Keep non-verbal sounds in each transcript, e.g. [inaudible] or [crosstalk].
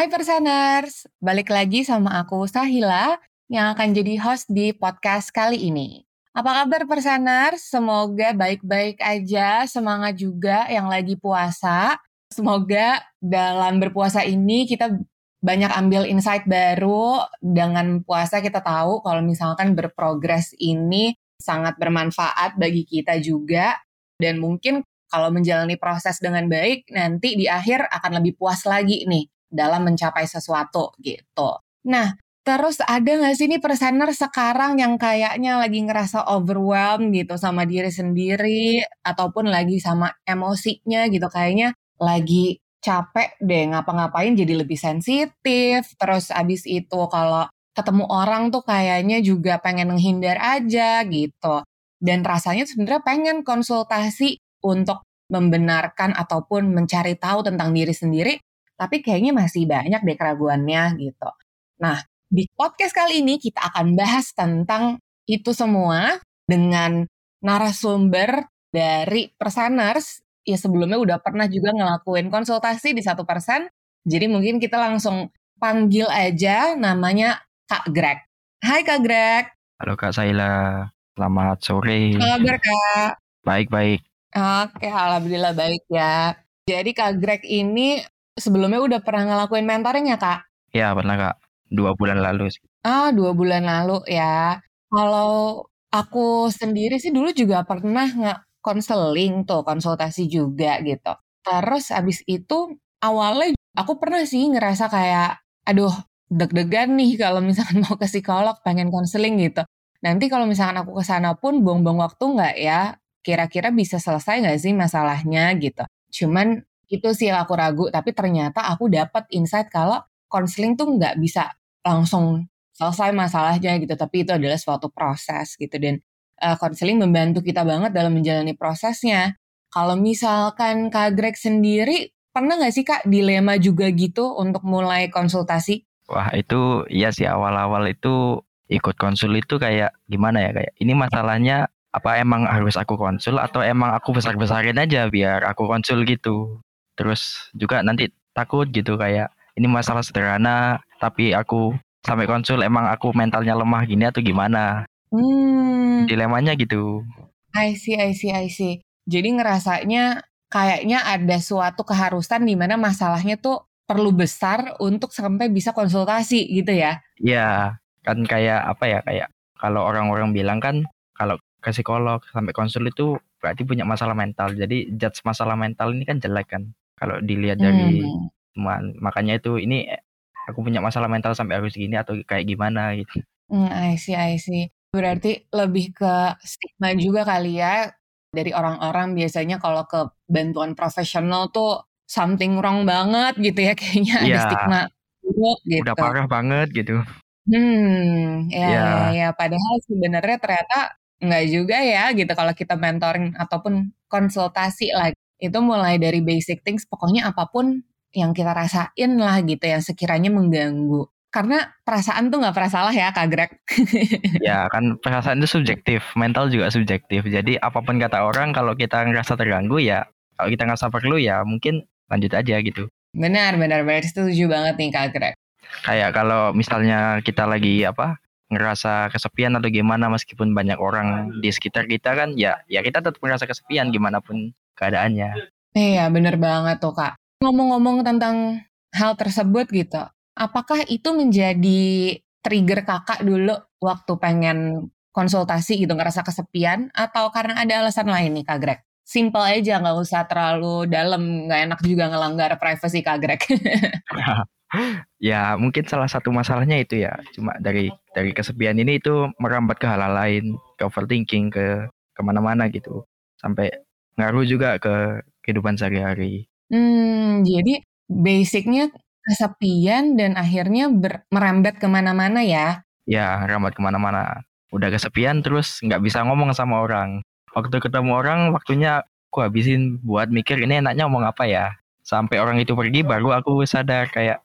Hai Perseners, balik lagi sama aku Sahila yang akan jadi host di podcast kali ini. Apa kabar Perseners? Semoga baik-baik aja, semangat juga yang lagi puasa. Semoga dalam berpuasa ini kita banyak ambil insight baru. Dengan puasa kita tahu kalau misalkan berprogres ini sangat bermanfaat bagi kita juga. Dan mungkin kalau menjalani proses dengan baik, nanti di akhir akan lebih puas lagi nih dalam mencapai sesuatu gitu. Nah, terus ada nggak sih nih persener sekarang yang kayaknya lagi ngerasa overwhelmed gitu sama diri sendiri ataupun lagi sama emosinya gitu kayaknya lagi capek deh ngapa-ngapain jadi lebih sensitif. Terus abis itu kalau ketemu orang tuh kayaknya juga pengen menghindar aja gitu. Dan rasanya sebenarnya pengen konsultasi untuk membenarkan ataupun mencari tahu tentang diri sendiri, tapi kayaknya masih banyak deh keraguannya gitu. Nah, di podcast kali ini kita akan bahas tentang itu semua dengan narasumber dari Persaners. Ya sebelumnya udah pernah juga ngelakuin konsultasi di satu persen. Jadi mungkin kita langsung panggil aja namanya Kak Greg. Hai Kak Greg. Halo Kak Saila, selamat sore. Kabar Kak? Baik-baik. Oke, alhamdulillah baik ya. Jadi Kak Greg ini sebelumnya udah pernah ngelakuin mentoring ya kak? Ya pernah kak, dua bulan lalu sih. Ah dua bulan lalu ya. Kalau aku sendiri sih dulu juga pernah nggak konseling tuh, konsultasi juga gitu. Terus abis itu awalnya aku pernah sih ngerasa kayak, aduh deg-degan nih kalau misalkan mau ke psikolog pengen konseling gitu. Nanti kalau misalkan aku ke sana pun buang-buang waktu nggak ya? Kira-kira bisa selesai nggak sih masalahnya gitu. Cuman itu sih yang aku ragu tapi ternyata aku dapat insight kalau konseling tuh nggak bisa langsung selesai masalahnya gitu tapi itu adalah suatu proses gitu. Dan konseling uh, membantu kita banget dalam menjalani prosesnya. Kalau misalkan Kak Greg sendiri pernah nggak sih Kak dilema juga gitu untuk mulai konsultasi? Wah itu iya sih awal-awal itu ikut konsul itu kayak gimana ya kayak ini masalahnya apa emang harus aku konsul atau emang aku besar-besarin aja biar aku konsul gitu terus juga nanti takut gitu kayak ini masalah sederhana tapi aku sampai konsul emang aku mentalnya lemah gini atau gimana? Hmm. dilemanya gitu. I see I see I see. Jadi ngerasanya kayaknya ada suatu keharusan di mana masalahnya tuh perlu besar untuk sampai bisa konsultasi gitu ya? Iya kan kayak apa ya kayak kalau orang-orang bilang kan kalau ke psikolog sampai konsul itu berarti punya masalah mental. Jadi judge masalah mental ini kan jelek kan kalau dilihat dari hmm. makanya itu ini aku punya masalah mental sampai harus gini atau kayak gimana gitu hmm, I see I see berarti lebih ke stigma juga kali ya dari orang-orang biasanya kalau ke bantuan profesional tuh something wrong banget gitu ya [laughs] kayaknya ya, ada iya. stigma buruk gitu udah parah banget gitu hmm ya ya, ya. padahal sebenarnya ternyata nggak juga ya gitu kalau kita mentoring ataupun konsultasi lagi itu mulai dari basic things pokoknya apa pun yang kita rasain lah gitu yang sekiranya mengganggu. Karena perasaan tuh nggak pernah salah ya kak Greg. [laughs] Ya kan perasaan itu subjektif mental juga subjektif. Jadi apa pun kata orang kalau kita ngerasa terganggu ya kalau kita ngerasa perlu ya mungkin lanjut aja gitu. Benar benar benar. Setuju banget nih kak Greg. Kayak kalau misalnya kita lagi apa ngerasa kesepian atau gimana meskipun banyak orang di sekitar kita kan ya ya kita tetap ngerasa kesepian gimana pun keadaannya. Iya, bener banget tuh Kak. Ngomong-ngomong tentang hal tersebut gitu, apakah itu menjadi trigger kakak dulu waktu pengen konsultasi gitu, ngerasa kesepian, atau karena ada alasan lain nih Kak Greg? Simple aja, nggak usah terlalu dalam, nggak enak juga ngelanggar privasi Kak Greg. [laughs] ya mungkin salah satu masalahnya itu ya cuma dari dari kesepian ini itu merambat ke hal, -hal lain ke overthinking ke ke ke mana-mana gitu sampai ngaruh juga ke kehidupan sehari-hari. Hmm, jadi basicnya kesepian dan akhirnya ber, merembet ke mana-mana ya? Ya, rambat ke mana-mana. Udah kesepian terus nggak bisa ngomong sama orang. Waktu ketemu orang, waktunya aku habisin buat mikir ini enaknya ngomong apa ya. Sampai orang itu pergi, baru aku sadar kayak,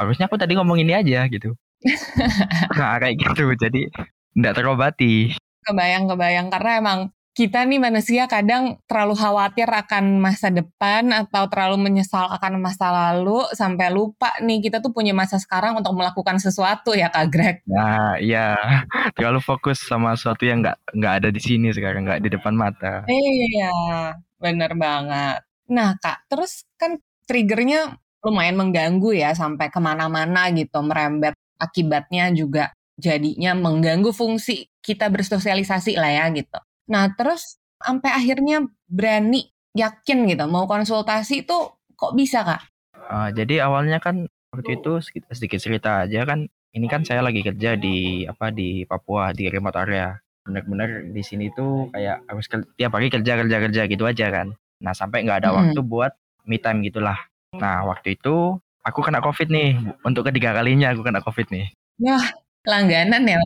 harusnya aku tadi ngomong ini aja gitu. [laughs] nah kayak gitu, jadi nggak terobati. Kebayang-kebayang karena emang kita nih manusia kadang terlalu khawatir akan masa depan atau terlalu menyesal akan masa lalu sampai lupa nih kita tuh punya masa sekarang untuk melakukan sesuatu ya Kak Greg. Nah iya [laughs] terlalu fokus sama sesuatu yang nggak nggak ada di sini sekarang nggak di depan mata. Iya bener banget. Nah Kak terus kan triggernya lumayan mengganggu ya sampai ke mana-mana gitu merembet akibatnya juga jadinya mengganggu fungsi kita bersosialisasi lah ya gitu. Nah, terus sampai akhirnya berani yakin gitu mau konsultasi itu kok bisa kak? Uh, jadi awalnya kan waktu itu sedikit, sedikit cerita aja kan ini kan saya lagi kerja di apa di Papua di remote area benar-benar di sini tuh kayak harus tiap hari kerja kerja kerja gitu aja kan nah sampai nggak ada hmm. waktu buat me time gitulah nah waktu itu aku kena covid nih untuk ketiga kalinya aku kena covid nih ya langganan ya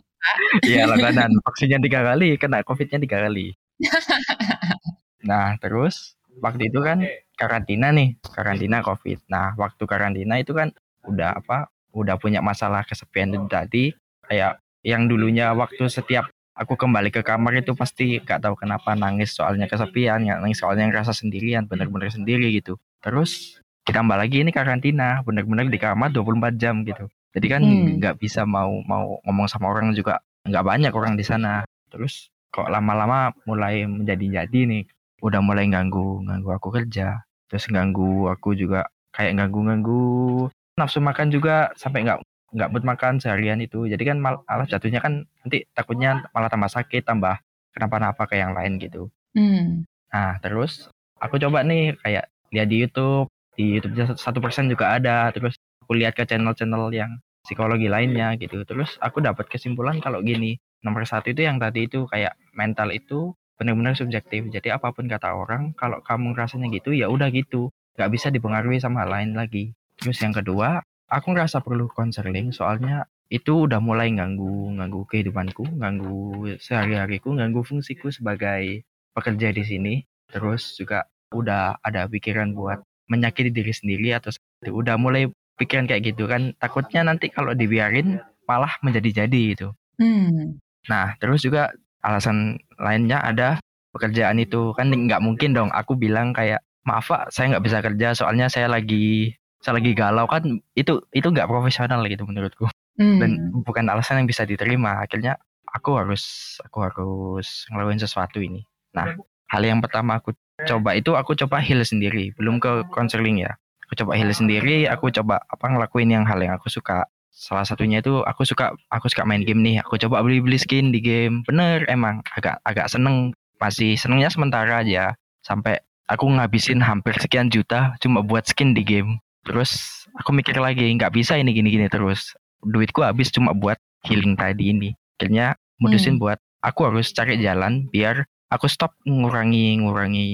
Iya langganan. Vaksinnya tiga kali, kena covidnya tiga kali. [laughs] nah terus waktu itu kan karantina nih, karantina covid. Nah waktu karantina itu kan udah apa? Udah punya masalah kesepian itu tadi. Kayak yang dulunya waktu setiap aku kembali ke kamar itu pasti gak tahu kenapa nangis soalnya kesepian, ya nangis soalnya ngerasa sendirian, bener-bener sendiri gitu. Terus ditambah lagi ini karantina, bener-bener di kamar 24 jam gitu. Jadi kan hmm. nggak hmm. bisa mau mau ngomong sama orang juga nggak banyak orang di sana. Terus kok lama-lama mulai menjadi-jadi nih, udah mulai ganggu ganggu aku kerja. Terus ganggu aku juga kayak ganggu-ganggu nafsu makan juga sampai nggak nggak buat makan seharian itu. Jadi kan malah jatuhnya kan nanti takutnya malah tambah sakit, tambah kenapa-napa kayak yang lain gitu. Hmm. Nah terus aku coba nih kayak lihat di YouTube, di YouTube satu persen juga ada. Terus aku lihat ke channel-channel yang psikologi lainnya gitu. Terus aku dapat kesimpulan kalau gini, nomor satu itu yang tadi itu kayak mental itu benar-benar subjektif. Jadi apa pun kata orang, kalau kamu rasanya gitu ya udah gitu, nggak bisa dipengaruhi sama lain lagi. Terus yang kedua, aku ngerasa perlu konseling soalnya itu udah mulai ganggu ganggu kehidupanku, ganggu sehari-hariku, ganggu fungsiku sebagai pekerja di sini. Terus juga udah ada pikiran buat menyakiti diri sendiri atau udah mulai pikiran kayak gitu kan takutnya nanti kalau dibiarin malah menjadi-jadi gitu. Hmm. Nah terus juga alasan lainnya ada pekerjaan itu. Kan nggak mungkin dong. Aku bilang kayak maaf pak saya nggak bisa kerja soalnya saya lagi saya lagi galau. Kan itu itu nggak profesional gitu menurutku. Hmm. dan bukan alasan yang bisa diterima. Akhirnya aku harus aku harus ngelakuin sesuatu ini. Nah hal yang pertama aku coba itu aku coba heal sendiri belum ke counseling ya. Aku coba heal sendiri aku coba apa ngelakuin yang hal yang aku suka. Salah satunya itu aku suka aku suka main game nih. Aku coba beli beli skin di game. Bener emang agak agak seneng. Masih senengnya sementara aja. Sampai aku ngabisin hampir sekian juta cuma buat skin di game. Terus aku mikir lagi nggak bisa ini gini gini terus. Duitku habis cuma buat healing tadi ini. Akhirnya mutusin hmm. buat aku harus cari jalan biar aku stop ngurangi ngurangi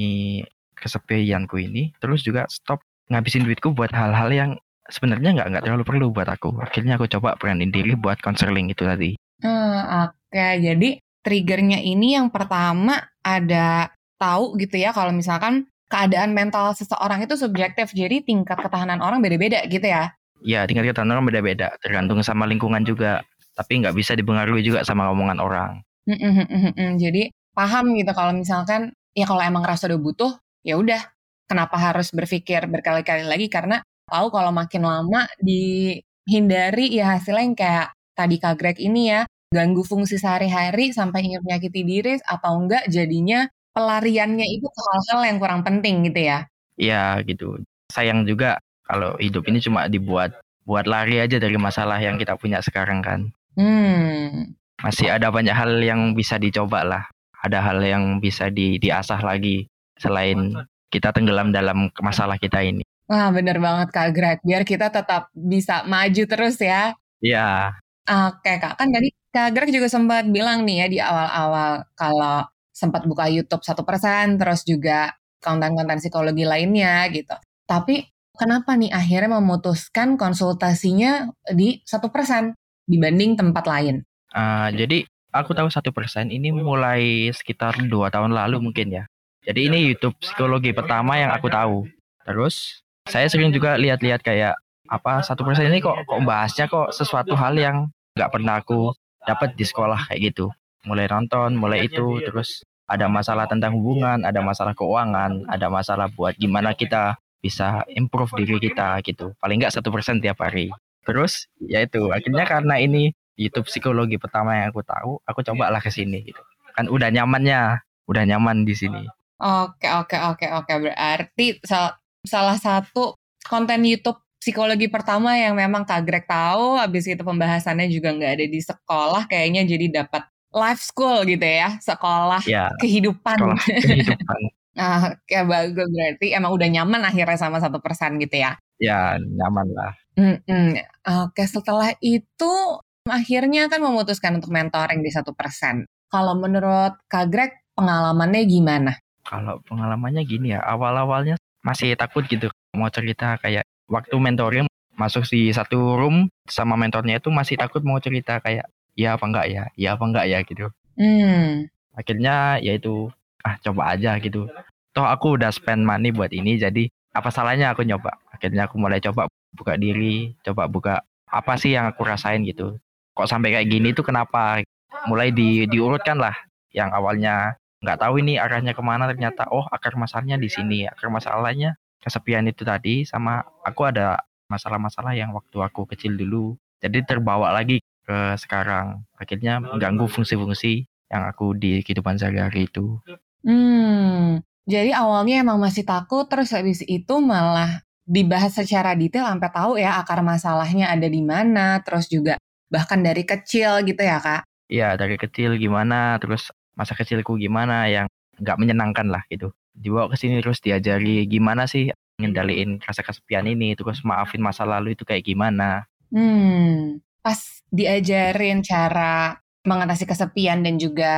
kesepianku ini terus juga stop ngabisin duitku buat hal-hal yang sebenarnya nggak nggak terlalu perlu buat aku. Akhirnya aku coba beraniin diri buat konseling itu tadi. Hmm, Oke, okay. jadi triggernya ini yang pertama ada tahu gitu ya kalau misalkan keadaan mental seseorang itu subjektif, jadi tingkat ketahanan orang beda-beda gitu ya? Ya, tingkat ketahanan orang beda-beda, tergantung sama lingkungan juga. Tapi nggak bisa dipengaruhi juga sama omongan orang. Mm -mm, jadi paham gitu kalau misalkan ya kalau emang rasa udah butuh, ya udah kenapa harus berpikir berkali-kali lagi karena tahu kalau makin lama dihindari ya hasilnya yang kayak tadi Kak Greg ini ya ganggu fungsi sehari-hari sampai ingin menyakiti diri atau enggak jadinya pelariannya itu ke hal-hal yang kurang penting gitu ya. Iya gitu. Sayang juga kalau hidup ini cuma dibuat buat lari aja dari masalah yang kita punya sekarang kan. Hmm. Masih ada banyak hal yang bisa dicoba lah. Ada hal yang bisa di, diasah lagi selain kita tenggelam dalam masalah kita ini. Wah bener banget Kak Greg, biar kita tetap bisa maju terus ya. Iya. Oke Kak, kan tadi Kak Greg juga sempat bilang nih ya di awal-awal kalau sempat buka YouTube satu persen, terus juga konten-konten psikologi lainnya gitu. Tapi kenapa nih akhirnya memutuskan konsultasinya di satu persen dibanding tempat lain? Uh, jadi aku tahu satu persen ini mulai sekitar dua tahun lalu mungkin ya. Jadi ini YouTube psikologi pertama yang aku tahu. Terus saya sering juga lihat-lihat kayak apa satu persen ini kok kok bahasnya kok sesuatu hal yang nggak pernah aku dapat di sekolah kayak gitu mulai nonton, mulai itu, terus ada masalah tentang hubungan, ada masalah keuangan, ada masalah buat gimana kita bisa improve diri kita gitu. Paling nggak satu persen tiap hari. Terus ya itu akhirnya karena ini YouTube psikologi pertama yang aku tahu, aku coba lah ke sini gitu. Kan udah nyamannya, udah nyaman di sini. Oke oke oke oke berarti sal salah satu konten YouTube psikologi pertama yang memang Kak Greg tahu, habis itu pembahasannya juga nggak ada di sekolah, kayaknya jadi dapat life school gitu ya, sekolah ya, kehidupan. Sekolah kehidupan. [laughs] nah, kayak bagus berarti emang udah nyaman akhirnya sama satu persen gitu ya? Ya, nyaman lah. Mm -mm. Oke, setelah itu akhirnya kan memutuskan untuk mentoring di satu persen. Kalau menurut Kak Greg, pengalamannya gimana? Kalau pengalamannya gini ya, awal-awalnya masih takut gitu mau cerita kayak waktu mentoring masuk di satu room sama mentornya itu masih takut mau cerita kayak ya apa enggak ya, ya apa enggak ya gitu. Hmm. Akhirnya ya itu ah coba aja gitu. Toh aku udah spend money buat ini jadi apa salahnya aku nyoba. Akhirnya aku mulai coba buka diri, coba buka apa sih yang aku rasain gitu. Kok sampai kayak gini tuh kenapa? Mulai di diurutkan lah yang awalnya nggak tahu ini arahnya ke mana ternyata oh akar masalahnya di sini akar masalahnya kesepian itu tadi sama aku ada masalah-masalah yang waktu aku kecil dulu jadi terbawa lagi ke sekarang. Akhirnya mengganggu fungsi-fungsi yang aku di kehidupan sehari-hari itu. Hmm, jadi awalnya emang masih takut, terus habis itu malah dibahas secara detail sampai tahu ya akar masalahnya ada di mana, terus juga bahkan dari kecil gitu ya kak? Iya dari kecil gimana, terus masa kecilku gimana yang nggak menyenangkan lah gitu. Dibawa ke sini terus diajari gimana sih ngendaliin rasa kesepian ini, terus maafin masa lalu itu kayak gimana. Hmm, pas diajarin cara mengatasi kesepian dan juga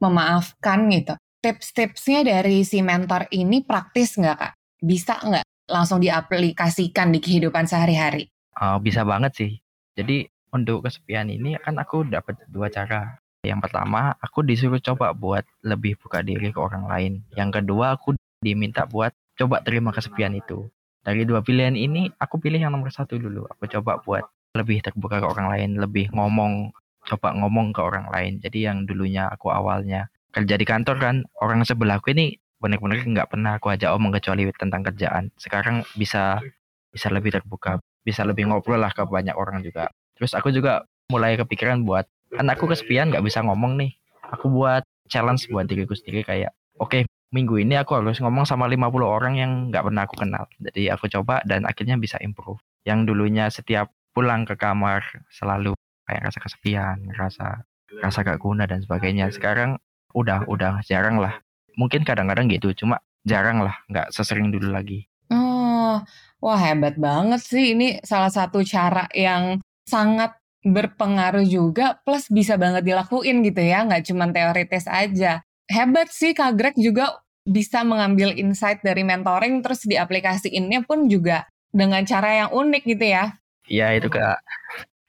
memaafkan gitu. Tips-tipsnya dari si mentor ini praktis nggak kak? Bisa nggak langsung diaplikasikan di kehidupan sehari-hari? Oh, bisa banget sih. Jadi untuk kesepian ini kan aku dapat dua cara. Yang pertama, aku disuruh coba buat lebih buka diri ke orang lain. Yang kedua, aku diminta buat coba terima kesepian itu. Dari dua pilihan ini, aku pilih yang nomor satu dulu. Aku coba buat lebih terbuka ke orang lain, lebih ngomong, coba ngomong ke orang lain. Jadi yang dulunya aku awalnya kerja di kantor kan, orang sebelahku ini benar-benar nggak pernah aku ajak omong kecuali tentang kerjaan. Sekarang bisa bisa lebih terbuka, bisa lebih ngobrol lah ke banyak orang juga. Terus aku juga mulai kepikiran buat kan aku kesepian nggak bisa ngomong nih. Aku buat challenge buat diriku sendiri kayak oke okay, minggu ini aku harus ngomong sama 50 orang yang nggak pernah aku kenal. Jadi aku coba dan akhirnya bisa improve. Yang dulunya setiap pulang ke kamar selalu kayak rasa kesepian, rasa rasa gak guna dan sebagainya. Sekarang udah udah jarang lah. Mungkin kadang-kadang gitu, cuma jarang lah, nggak sesering dulu lagi. Oh, wah hebat banget sih. Ini salah satu cara yang sangat berpengaruh juga, plus bisa banget dilakuin gitu ya, nggak cuma teoritis aja. Hebat sih Kak Greg juga bisa mengambil insight dari mentoring terus diaplikasiinnya pun juga dengan cara yang unik gitu ya. Iya itu kak.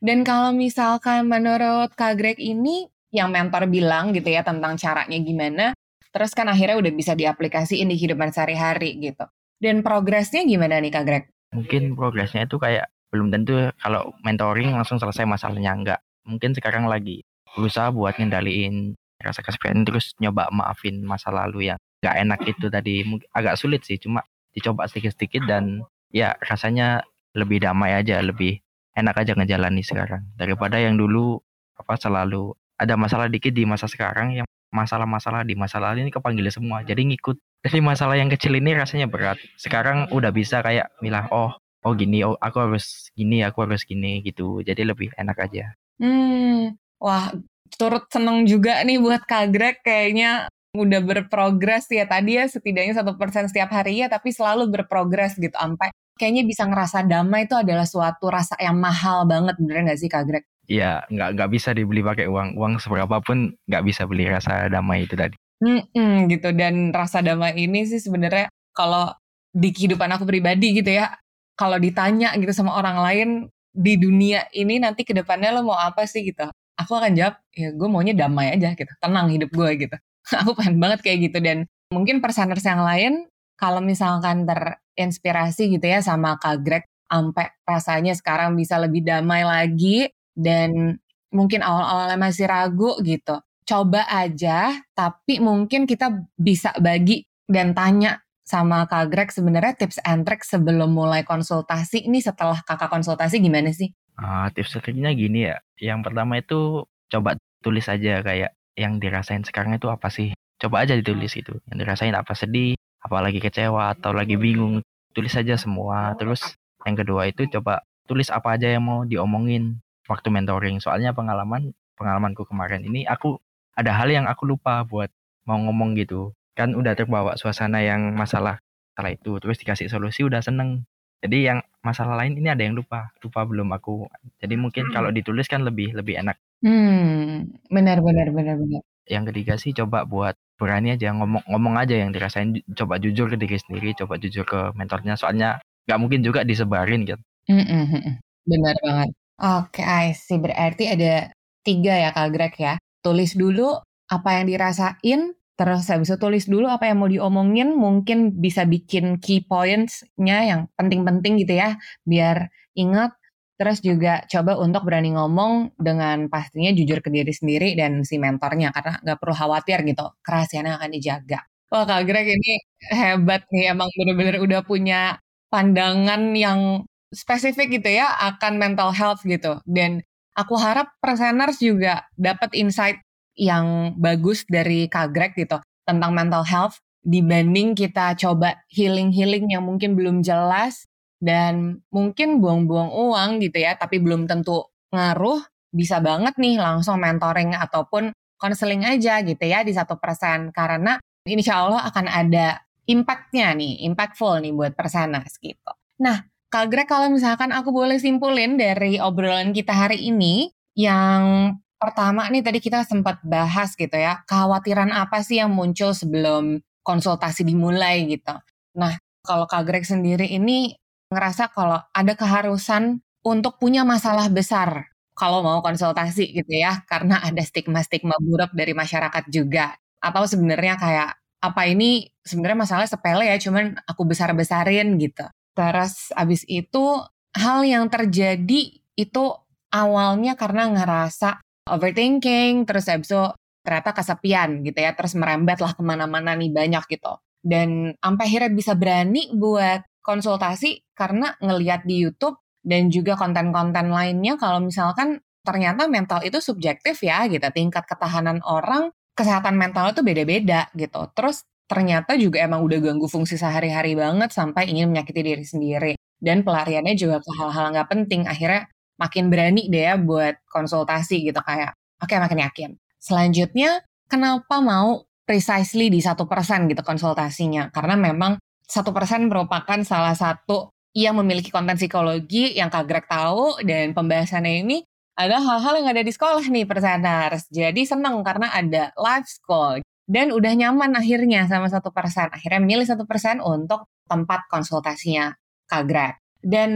Dan kalau misalkan menurut Kak Greg ini yang mentor bilang gitu ya tentang caranya gimana, terus kan akhirnya udah bisa diaplikasiin di kehidupan sehari-hari gitu. Dan progresnya gimana nih Kak Greg? Mungkin progresnya itu kayak belum tentu kalau mentoring langsung selesai masalahnya enggak. Mungkin sekarang lagi berusaha buat ngendaliin rasa kesepian terus nyoba maafin masa lalu yang gak enak itu tadi. Agak sulit sih cuma dicoba sedikit-sedikit dan ya rasanya lebih damai aja, lebih enak aja ngejalani sekarang. Daripada yang dulu apa selalu ada masalah dikit di masa sekarang yang masalah-masalah di masa lalu ini kepanggil semua. Jadi ngikut. Dari masalah yang kecil ini rasanya berat. Sekarang udah bisa kayak milah oh oh gini oh aku harus gini aku harus gini gitu jadi lebih enak aja hmm wah turut seneng juga nih buat Kak Greg kayaknya udah berprogres ya tadi ya setidaknya satu persen setiap hari ya tapi selalu berprogres gitu sampai kayaknya bisa ngerasa damai itu adalah suatu rasa yang mahal banget, bener nggak sih Kak Greg? Iya, nggak nggak bisa dibeli pakai uang. Uang seberapa pun nggak bisa beli rasa damai itu tadi. Mm-mm, gitu dan rasa damai ini sih sebenarnya kalau di kehidupan aku pribadi gitu ya kalau ditanya gitu sama orang lain di dunia ini nanti ke depannya lo mau apa sih? gitu. Aku akan jawab ya gue maunya damai aja gitu tenang hidup gue gitu. [laughs] Aku pengen banget kayak gitu dan mungkin personers yang lain kalau misalkan terinspirasi gitu ya sama Kak Greg sampai rasanya sekarang bisa lebih damai lagi dan mungkin awal-awalnya masih ragu gitu. Coba aja, tapi mungkin kita bisa bagi dan tanya sama Kak Greg sebenarnya tips and trick sebelum mulai konsultasi ini setelah kakak konsultasi gimana sih? Uh, tips and triknya gini ya. Yang pertama itu coba tulis aja kayak yang dirasain sekarang itu apa sih? Coba aja ditulis itu. Yang dirasain apa sedih, apalagi kecewa atau lagi bingung. Tulis aja semua. Terus yang kedua itu coba tulis apa aja yang mau diomongin waktu mentoring. Soalnya pengalaman pengalamanku kemarin ini aku ada hal yang aku lupa buat mau ngomong gitu kan udah terbawa suasana yang masalah salah itu terus dikasih solusi udah seneng. Jadi yang masalah lain ini ada yang lupa lupa belum aku. Jadi mungkin kalau hmm. ditulis kan lebih lebih enak. Hmm benar benar benar benar. Yang ketiga sih coba buat berani aja ngomong ngomong aja yang dirasain coba jujur ke diri sendiri coba jujur ke mentornya soalnya nggak mungkin juga disebarin gitu mm -mm. benar banget. Oke okay, sih berarti ada tiga ya kak Greg ya. Tulis dulu apa yang dirasain Terus habis itu tulis dulu apa yang mau diomongin, mungkin bisa bikin key points-nya yang penting-penting gitu ya, biar ingat. Terus juga coba untuk berani ngomong dengan pastinya jujur ke diri sendiri dan si mentornya, karena nggak perlu khawatir gitu, kerahasiaannya akan dijaga. Wah Kak Greg ini hebat nih, emang bener-bener udah punya pandangan yang spesifik gitu ya akan mental health gitu. Dan aku harap presenters juga dapat insight yang bagus dari Kak Greg gitu tentang mental health dibanding kita coba healing-healing yang mungkin belum jelas dan mungkin buang-buang uang gitu ya tapi belum tentu ngaruh bisa banget nih langsung mentoring ataupun konseling aja gitu ya di satu persen karena insya Allah akan ada impactnya nih impactful nih buat persenas gitu. Nah Kak Greg kalau misalkan aku boleh simpulin dari obrolan kita hari ini yang Pertama nih tadi kita sempat bahas gitu ya, kekhawatiran apa sih yang muncul sebelum konsultasi dimulai gitu. Nah, kalau Kak Greg sendiri ini ngerasa kalau ada keharusan untuk punya masalah besar kalau mau konsultasi gitu ya, karena ada stigma-stigma buruk dari masyarakat juga. Atau sebenarnya kayak apa ini sebenarnya masalah sepele ya, cuman aku besar-besarin gitu. Terus abis itu hal yang terjadi itu awalnya karena ngerasa overthinking, terus habis itu ternyata kesepian gitu ya, terus merembet lah ke mana-mana nih banyak gitu. Dan sampai akhirnya bisa berani buat konsultasi karena ngeliat di YouTube dan juga konten-konten lainnya kalau misalkan ternyata mental itu subjektif ya gitu, tingkat ketahanan orang, kesehatan mental itu beda-beda gitu. Terus ternyata juga emang udah ganggu fungsi sehari-hari banget sampai ingin menyakiti diri sendiri. Dan pelariannya juga ke hal-hal nggak penting. Akhirnya makin berani deh ya buat konsultasi gitu kayak oke okay, makin yakin. Selanjutnya kenapa mau precisely di satu persen gitu konsultasinya karena memang satu persen merupakan salah satu yang memiliki konten psikologi yang Kak Greg tahu dan pembahasannya ini ada hal-hal yang ada di sekolah nih perseners. Jadi seneng karena ada live school dan udah nyaman akhirnya sama satu persen. Akhirnya memilih satu persen untuk tempat konsultasinya Kak Greg. Dan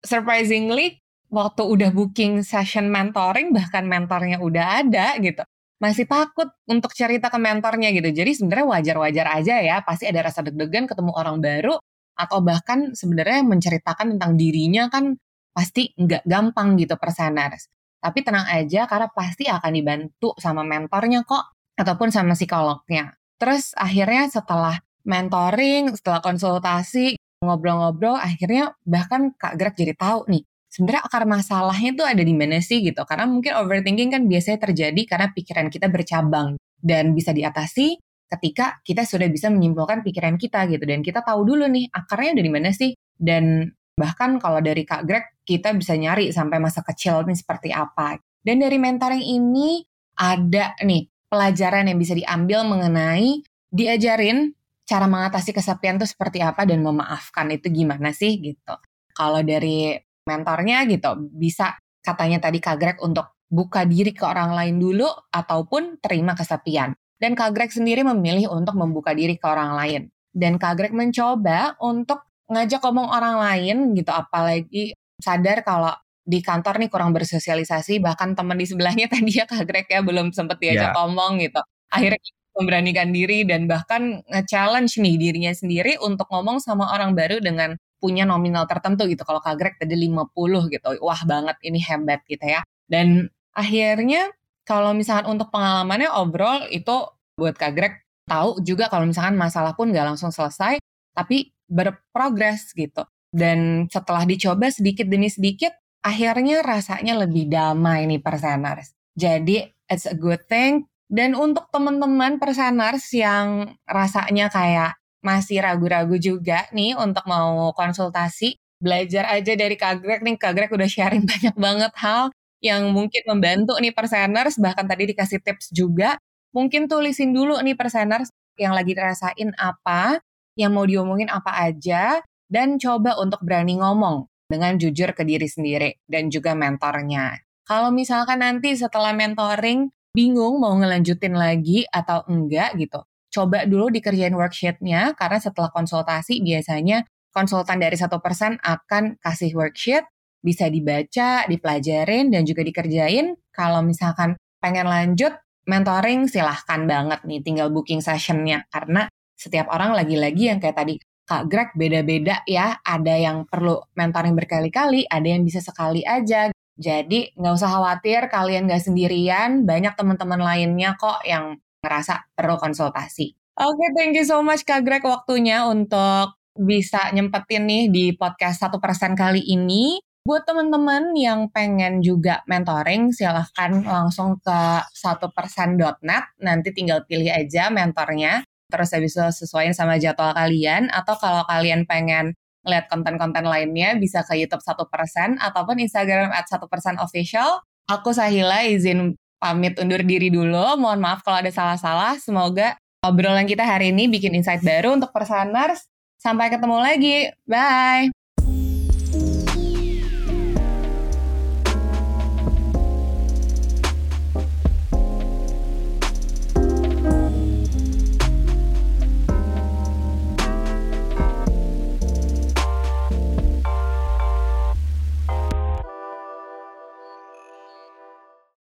surprisingly waktu udah booking session mentoring bahkan mentornya udah ada gitu. Masih takut untuk cerita ke mentornya gitu. Jadi sebenarnya wajar-wajar aja ya pasti ada rasa deg-degan ketemu orang baru atau bahkan sebenarnya menceritakan tentang dirinya kan pasti nggak gampang gitu perseners tapi tenang aja karena pasti akan dibantu sama mentornya kok ataupun sama psikolognya. Terus akhirnya setelah mentoring setelah konsultasi ngobrol-ngobrol akhirnya bahkan Kak Greg jadi tahu nih sebenarnya akar masalahnya itu ada di mana sih gitu. Karena mungkin overthinking kan biasanya terjadi karena pikiran kita bercabang dan bisa diatasi ketika kita sudah bisa menyimpulkan pikiran kita gitu dan kita tahu dulu nih akarnya ada di mana sih dan bahkan kalau dari Kak Greg kita bisa nyari sampai masa kecil nih seperti apa. Dan dari mentoring ini ada nih pelajaran yang bisa diambil mengenai diajarin cara mengatasi kesepian itu seperti apa dan memaafkan itu gimana sih gitu. Kalau dari mentornya gitu bisa katanya tadi Kak Greg untuk buka diri ke orang lain dulu ataupun terima kesepian. Dan Kak Greg sendiri memilih untuk membuka diri ke orang lain. Dan Kak Greg mencoba untuk ngajak ngomong orang lain gitu, apalagi sadar kalau di kantor nih kurang bersosialisasi, bahkan teman di sebelahnya [laughs] tadi ya Kak Greg ya belum sempat diajak yeah. ngomong gitu. Akhirnya memberanikan diri dan bahkan nge-challenge nih dirinya sendiri untuk ngomong sama orang baru dengan punya nominal tertentu gitu. Kalau Kak Greg tadi 50 gitu. Wah banget ini hebat gitu ya. Dan akhirnya kalau misalkan untuk pengalamannya overall itu buat Kak Greg tahu juga kalau misalkan masalah pun nggak langsung selesai, tapi berprogres gitu. Dan setelah dicoba sedikit demi sedikit, akhirnya rasanya lebih damai nih perseners. Jadi it's a good thing dan untuk teman-teman perseners yang rasanya kayak masih ragu-ragu juga nih untuk mau konsultasi, belajar aja dari Kak Greg nih. Kak Greg udah sharing [laughs] banyak banget hal yang mungkin membantu nih perseners, bahkan tadi dikasih tips juga. Mungkin tulisin dulu nih perseners yang lagi rasain apa, yang mau diomongin apa aja, dan coba untuk berani ngomong dengan jujur ke diri sendiri dan juga mentornya. Kalau misalkan nanti setelah mentoring bingung mau ngelanjutin lagi atau enggak gitu, coba dulu dikerjain worksheetnya karena setelah konsultasi biasanya konsultan dari satu persen akan kasih worksheet bisa dibaca, dipelajarin dan juga dikerjain. Kalau misalkan pengen lanjut mentoring silahkan banget nih tinggal booking sessionnya karena setiap orang lagi-lagi yang kayak tadi Kak Greg beda-beda ya. Ada yang perlu mentoring berkali-kali, ada yang bisa sekali aja. Jadi nggak usah khawatir kalian nggak sendirian, banyak teman-teman lainnya kok yang ngerasa perlu konsultasi. Oke, okay, thank you so much Kak Greg waktunya untuk bisa nyempetin nih di podcast satu persen kali ini. Buat teman-teman yang pengen juga mentoring, silahkan langsung ke satu persen.net. Nanti tinggal pilih aja mentornya. Terus habis itu sesuaiin sama jadwal kalian. Atau kalau kalian pengen ngeliat konten-konten lainnya bisa ke YouTube satu persen ataupun Instagram at satu persen official. Aku Sahila izin pamit undur diri dulu. Mohon maaf kalau ada salah-salah. Semoga obrolan kita hari ini bikin insight baru untuk perseners. Sampai ketemu lagi. Bye.